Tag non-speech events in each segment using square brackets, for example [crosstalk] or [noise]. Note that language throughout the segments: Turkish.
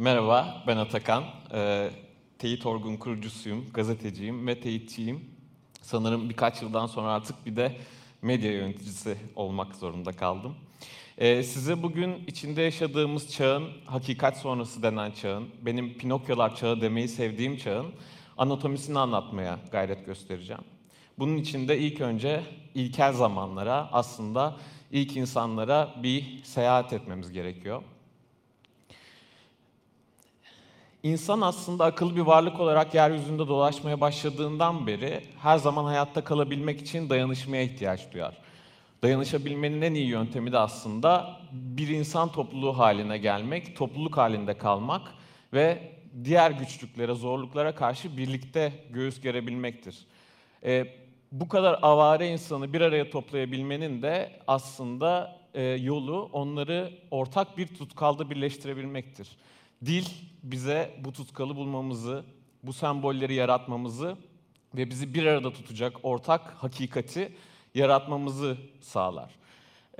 Merhaba, ben Atakan. Ee, Teyit Orgun kurucusuyum, gazeteciyim ve teyitçiyim. Sanırım birkaç yıldan sonra artık bir de medya yöneticisi olmak zorunda kaldım. Ee, size bugün içinde yaşadığımız çağın, hakikat sonrası denen çağın, benim Pinokyolar çağı demeyi sevdiğim çağın anatomisini anlatmaya gayret göstereceğim. Bunun için de ilk önce ilkel zamanlara, aslında ilk insanlara bir seyahat etmemiz gerekiyor. İnsan aslında akıllı bir varlık olarak yeryüzünde dolaşmaya başladığından beri her zaman hayatta kalabilmek için dayanışmaya ihtiyaç duyar. Dayanışabilmenin en iyi yöntemi de aslında bir insan topluluğu haline gelmek, topluluk halinde kalmak ve diğer güçlüklere, zorluklara karşı birlikte göğüs gerebilmektir. Ee, bu kadar avare insanı bir araya toplayabilmenin de aslında e, yolu onları ortak bir tutkalda birleştirebilmektir. Dil bize bu tutkalı bulmamızı, bu sembolleri yaratmamızı ve bizi bir arada tutacak ortak hakikati yaratmamızı sağlar.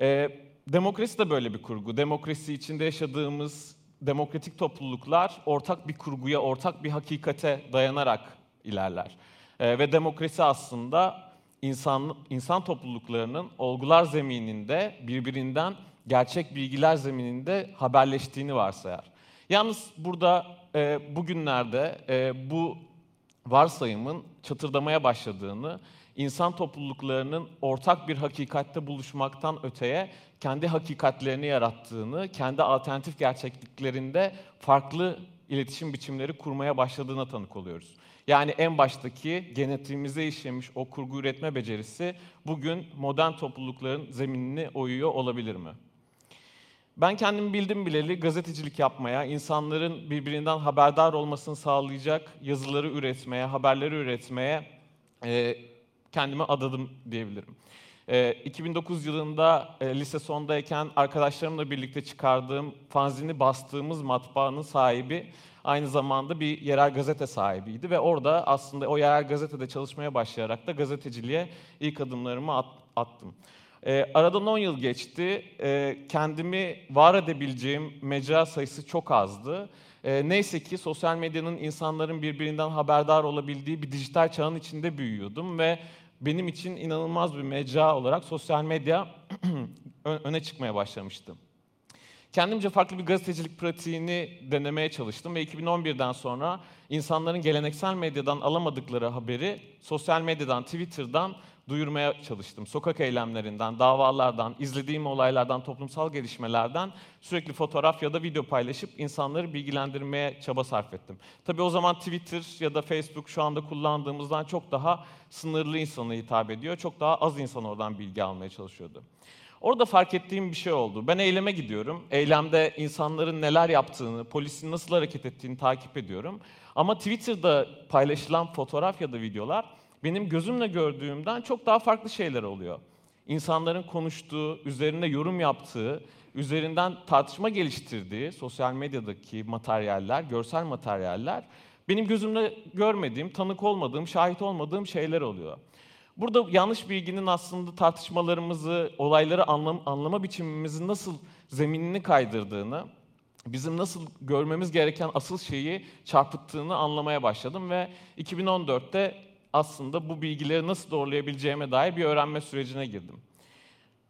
Ee, demokrasi de böyle bir kurgu. Demokrasi içinde yaşadığımız demokratik topluluklar ortak bir kurguya, ortak bir hakikate dayanarak ilerler. Ee, ve demokrasi aslında insan insan topluluklarının olgular zemininde birbirinden gerçek bilgiler zemininde haberleştiğini varsayar. Yalnız burada e, bugünlerde e, bu varsayımın çatırdamaya başladığını, insan topluluklarının ortak bir hakikatte buluşmaktan öteye kendi hakikatlerini yarattığını, kendi alternatif gerçekliklerinde farklı iletişim biçimleri kurmaya başladığına tanık oluyoruz. Yani en baştaki genetiğimize işlemiş o kurgu üretme becerisi bugün modern toplulukların zeminini oyuyor olabilir mi? Ben kendimi bildim bileli gazetecilik yapmaya, insanların birbirinden haberdar olmasını sağlayacak yazıları üretmeye, haberleri üretmeye e, kendimi adadım diyebilirim. E, 2009 yılında e, lise sondayken arkadaşlarımla birlikte çıkardığım, fanzini bastığımız matbaanın sahibi aynı zamanda bir yerel gazete sahibiydi ve orada aslında o yerel gazetede çalışmaya başlayarak da gazeteciliğe ilk adımlarımı at, attım. E, aradan 10 yıl geçti. E, kendimi var edebileceğim mecra sayısı çok azdı. E, neyse ki sosyal medyanın insanların birbirinden haberdar olabildiği bir dijital çağın içinde büyüyordum ve benim için inanılmaz bir mecra olarak sosyal medya [clears throat] öne çıkmaya başlamıştı. Kendimce farklı bir gazetecilik pratiğini denemeye çalıştım ve 2011'den sonra insanların geleneksel medyadan alamadıkları haberi sosyal medyadan, Twitter'dan duyurmaya çalıştım. Sokak eylemlerinden, davalardan, izlediğim olaylardan, toplumsal gelişmelerden sürekli fotoğraf ya da video paylaşıp insanları bilgilendirmeye çaba sarf ettim. Tabii o zaman Twitter ya da Facebook şu anda kullandığımızdan çok daha sınırlı insana hitap ediyor. Çok daha az insan oradan bilgi almaya çalışıyordu. Orada fark ettiğim bir şey oldu. Ben eyleme gidiyorum. Eylemde insanların neler yaptığını, polisin nasıl hareket ettiğini takip ediyorum. Ama Twitter'da paylaşılan fotoğraf ya da videolar benim gözümle gördüğümden çok daha farklı şeyler oluyor. İnsanların konuştuğu, üzerine yorum yaptığı, üzerinden tartışma geliştirdiği sosyal medyadaki materyaller, görsel materyaller benim gözümle görmediğim, tanık olmadığım, şahit olmadığım şeyler oluyor. Burada yanlış bilginin aslında tartışmalarımızı, olayları anlam, anlama biçimimizin nasıl zeminini kaydırdığını, bizim nasıl görmemiz gereken asıl şeyi çarpıttığını anlamaya başladım ve 2014'te aslında bu bilgileri nasıl doğrulayabileceğime dair bir öğrenme sürecine girdim.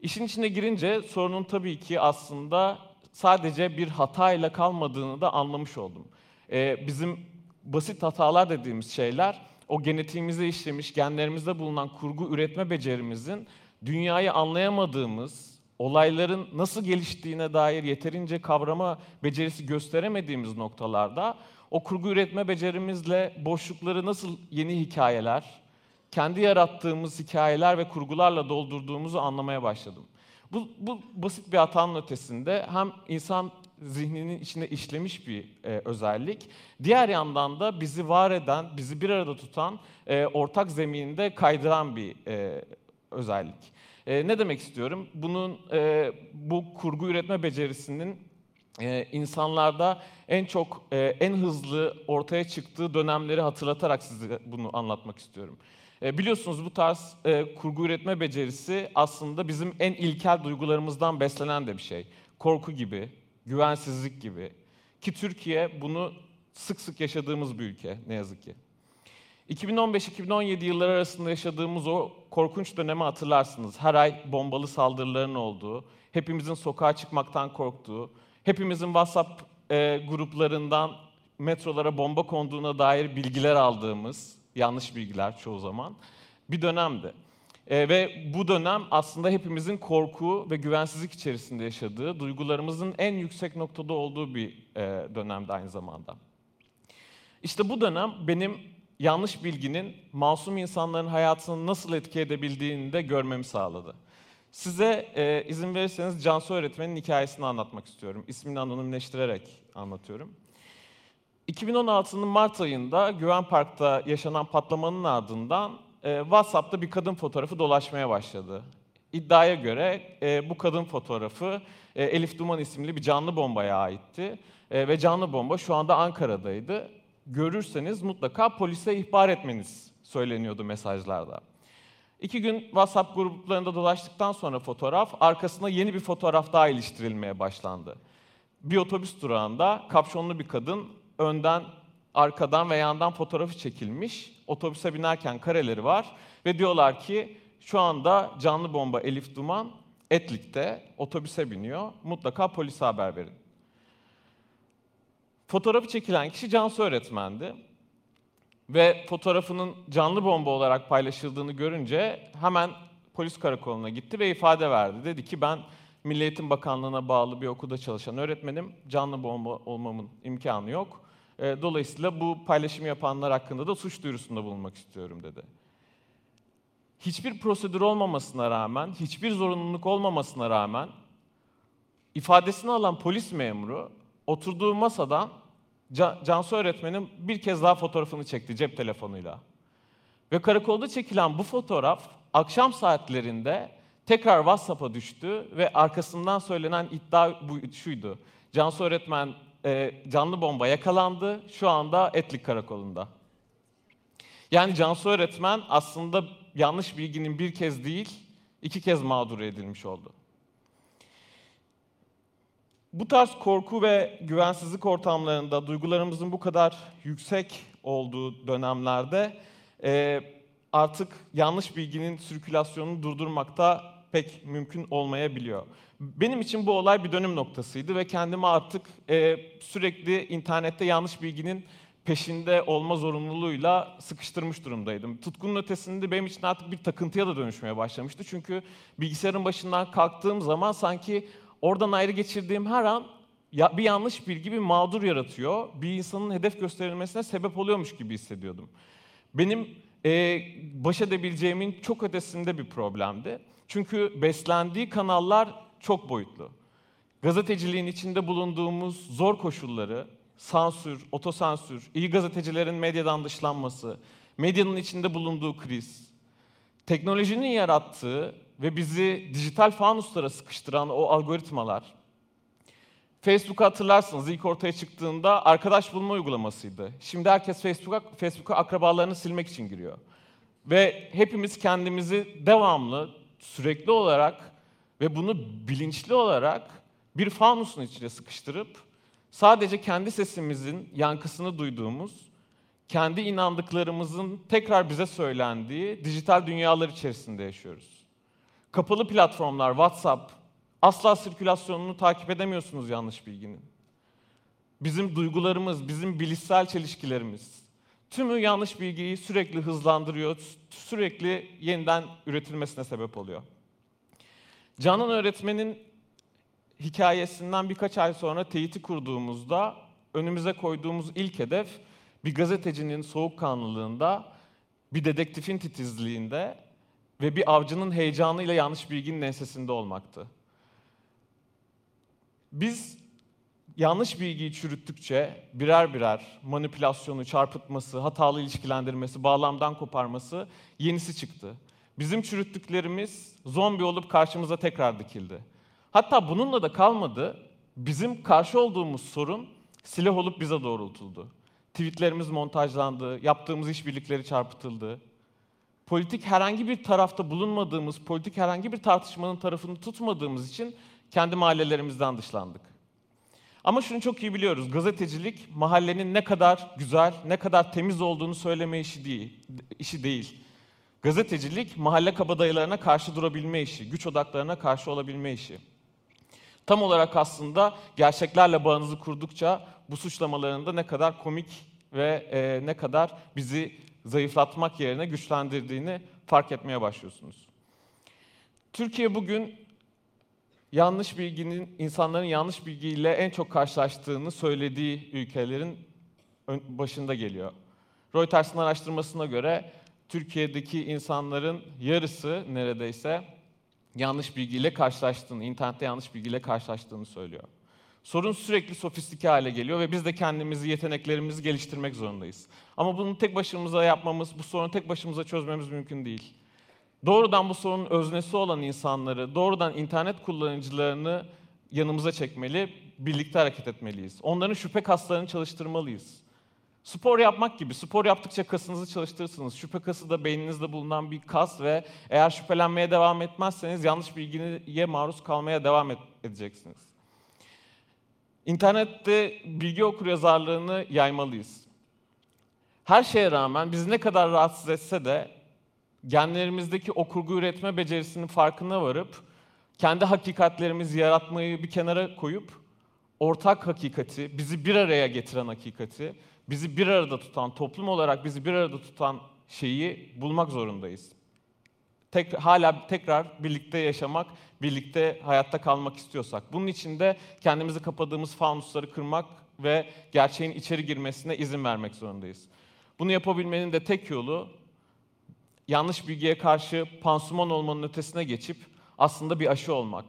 İşin içine girince sorunun tabii ki aslında sadece bir hatayla kalmadığını da anlamış oldum. Ee, bizim basit hatalar dediğimiz şeyler o genetiğimize işlemiş, genlerimizde bulunan kurgu üretme becerimizin dünyayı anlayamadığımız, olayların nasıl geliştiğine dair yeterince kavrama becerisi gösteremediğimiz noktalarda o kurgu üretme becerimizle boşlukları nasıl yeni hikayeler, kendi yarattığımız hikayeler ve kurgularla doldurduğumuzu anlamaya başladım. Bu, bu basit bir hatanın ötesinde hem insan zihninin içinde işlemiş bir e, özellik. Diğer yandan da bizi var eden, bizi bir arada tutan, e, ortak zeminde kaydıran bir e, özellik. E, ne demek istiyorum? Bunun e, bu kurgu üretme becerisinin e, insanlarda en çok, e, en hızlı ortaya çıktığı dönemleri hatırlatarak size bunu anlatmak istiyorum. E, biliyorsunuz bu tarz e, kurgu üretme becerisi aslında bizim en ilkel duygularımızdan beslenen de bir şey. Korku gibi, güvensizlik gibi, Ki Türkiye bunu sık sık yaşadığımız bir ülke ne yazık ki. 2015-2017 yılları arasında yaşadığımız o korkunç dönemi hatırlarsınız. Her ay bombalı saldırıların olduğu, hepimizin sokağa çıkmaktan korktuğu, hepimizin WhatsApp e, gruplarından metrolara bomba konduğuna dair bilgiler aldığımız, yanlış bilgiler çoğu zaman, bir dönemdi. E, ve bu dönem aslında hepimizin korku ve güvensizlik içerisinde yaşadığı, duygularımızın en yüksek noktada olduğu bir e, dönemde aynı zamanda. İşte bu dönem benim yanlış bilginin masum insanların hayatını nasıl etki edebildiğini de görmemi sağladı. Size e, izin verirseniz Cansu öğretmenin hikayesini anlatmak istiyorum. İsmini anonimleştirerek anlatıyorum. 2016'nın Mart ayında Güven Park'ta yaşanan patlamanın ardından e, WhatsApp'ta bir kadın fotoğrafı dolaşmaya başladı. İddiaya göre e, bu kadın fotoğrafı e, Elif Duman isimli bir canlı bombaya aitti. E, ve canlı bomba şu anda Ankara'daydı. Görürseniz mutlaka polise ihbar etmeniz söyleniyordu mesajlarda. İki gün WhatsApp gruplarında dolaştıktan sonra fotoğraf, arkasına yeni bir fotoğraf daha iliştirilmeye başlandı. Bir otobüs durağında kapşonlu bir kadın önden, arkadan ve yandan fotoğrafı çekilmiş. Otobüse binerken kareleri var ve diyorlar ki şu anda canlı bomba Elif Duman Etlik'te otobüse biniyor. Mutlaka polise haber verin. Fotoğrafı çekilen kişi Cansu öğretmendi. Ve fotoğrafının canlı bomba olarak paylaşıldığını görünce hemen polis karakoluna gitti ve ifade verdi. Dedi ki ben Milli Eğitim Bakanlığı'na bağlı bir okulda çalışan öğretmenim. Canlı bomba olmamın imkanı yok. E, dolayısıyla bu paylaşımı yapanlar hakkında da suç duyurusunda bulunmak istiyorum dedi. Hiçbir prosedür olmamasına rağmen, hiçbir zorunluluk olmamasına rağmen ifadesini alan polis memuru oturduğu masadan Cansu öğretmenin bir kez daha fotoğrafını çekti cep telefonuyla. Ve karakolda çekilen bu fotoğraf akşam saatlerinde tekrar WhatsApp'a düştü ve arkasından söylenen iddia bu şuydu. Cansu öğretmen e, canlı bomba yakalandı, şu anda Etlik Karakolu'nda. Yani Cansu öğretmen aslında yanlış bilginin bir kez değil, iki kez mağdur edilmiş oldu. Bu tarz korku ve güvensizlik ortamlarında duygularımızın bu kadar yüksek olduğu dönemlerde e, artık yanlış bilginin sirkülasyonunu durdurmakta pek mümkün olmayabiliyor. Benim için bu olay bir dönüm noktasıydı ve kendimi artık e, sürekli internette yanlış bilginin peşinde olma zorunluluğuyla sıkıştırmış durumdaydım. Tutkunun ötesinde benim için artık bir takıntıya da dönüşmeye başlamıştı. Çünkü bilgisayarın başından kalktığım zaman sanki oradan ayrı geçirdiğim her an bir yanlış bilgi bir mağdur yaratıyor. Bir insanın hedef gösterilmesine sebep oluyormuş gibi hissediyordum. Benim e, baş edebileceğimin çok ötesinde bir problemdi. Çünkü beslendiği kanallar çok boyutlu. Gazeteciliğin içinde bulunduğumuz zor koşulları, sansür, otosansür, iyi gazetecilerin medyadan dışlanması, medyanın içinde bulunduğu kriz, teknolojinin yarattığı ve bizi dijital fanuslara sıkıştıran o algoritmalar, Facebook'u hatırlarsınız ilk ortaya çıktığında arkadaş bulma uygulamasıydı. Şimdi herkes Facebook'a Facebook'a akrabalarını silmek için giriyor. Ve hepimiz kendimizi devamlı, sürekli olarak ve bunu bilinçli olarak bir fanusun içine sıkıştırıp sadece kendi sesimizin yankısını duyduğumuz, kendi inandıklarımızın tekrar bize söylendiği dijital dünyalar içerisinde yaşıyoruz. Kapalı platformlar, WhatsApp, asla sirkülasyonunu takip edemiyorsunuz yanlış bilginin. Bizim duygularımız, bizim bilişsel çelişkilerimiz, tümü yanlış bilgiyi sürekli hızlandırıyor, sürekli yeniden üretilmesine sebep oluyor. Canan öğretmenin hikayesinden birkaç ay sonra teyiti kurduğumuzda önümüze koyduğumuz ilk hedef bir gazetecinin soğukkanlılığında, bir dedektifin titizliğinde ve bir avcının heyecanıyla yanlış bilginin ensesinde olmaktı. Biz yanlış bilgiyi çürüttükçe birer birer manipülasyonu, çarpıtması, hatalı ilişkilendirmesi, bağlamdan koparması yenisi çıktı. Bizim çürüttüklerimiz zombi olup karşımıza tekrar dikildi. Hatta bununla da kalmadı. Bizim karşı olduğumuz sorun silah olup bize doğrultuldu. Tweetlerimiz montajlandı, yaptığımız işbirlikleri çarpıtıldı. Politik herhangi bir tarafta bulunmadığımız, politik herhangi bir tartışmanın tarafını tutmadığımız için kendi mahallelerimizden dışlandık. Ama şunu çok iyi biliyoruz. Gazetecilik mahallenin ne kadar güzel, ne kadar temiz olduğunu söyleme işi değil. işi değil. Gazetecilik mahalle kabadayılarına karşı durabilme işi, güç odaklarına karşı olabilme işi. Tam olarak aslında gerçeklerle bağınızı kurdukça bu suçlamaların da ne kadar komik ve e, ne kadar bizi zayıflatmak yerine güçlendirdiğini fark etmeye başlıyorsunuz. Türkiye bugün yanlış bilginin, insanların yanlış bilgiyle en çok karşılaştığını söylediği ülkelerin başında geliyor. Reuters'ın araştırmasına göre Türkiye'deki insanların yarısı neredeyse yanlış bilgiyle karşılaştığını, internette yanlış bilgiyle karşılaştığını söylüyor. Sorun sürekli sofistike hale geliyor ve biz de kendimizi, yeteneklerimizi geliştirmek zorundayız. Ama bunu tek başımıza yapmamız, bu sorunu tek başımıza çözmemiz mümkün değil. Doğrudan bu sorunun öznesi olan insanları, doğrudan internet kullanıcılarını yanımıza çekmeli, birlikte hareket etmeliyiz. Onların şüphe kaslarını çalıştırmalıyız. Spor yapmak gibi. Spor yaptıkça kasınızı çalıştırırsınız. Şüphe kası da beyninizde bulunan bir kas ve eğer şüphelenmeye devam etmezseniz yanlış bilgiye maruz kalmaya devam edeceksiniz. İnternette bilgi okuryazarlığını yaymalıyız. Her şeye rağmen bizi ne kadar rahatsız etse de genlerimizdeki okurgu üretme becerisinin farkına varıp kendi hakikatlerimizi yaratmayı bir kenara koyup ortak hakikati, bizi bir araya getiren hakikati, bizi bir arada tutan, toplum olarak bizi bir arada tutan şeyi bulmak zorundayız. Tek, hala tekrar birlikte yaşamak, birlikte hayatta kalmak istiyorsak. Bunun için de kendimizi kapadığımız fanusları kırmak ve gerçeğin içeri girmesine izin vermek zorundayız. Bunu yapabilmenin de tek yolu yanlış bilgiye karşı pansuman olmanın ötesine geçip aslında bir aşı olmak.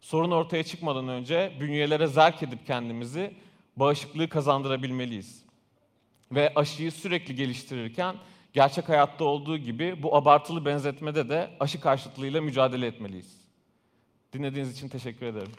Sorun ortaya çıkmadan önce bünyelere zerk edip kendimizi bağışıklığı kazandırabilmeliyiz. Ve aşıyı sürekli geliştirirken gerçek hayatta olduğu gibi bu abartılı benzetmede de aşı karşıtlığıyla mücadele etmeliyiz. Dinlediğiniz için teşekkür ederim.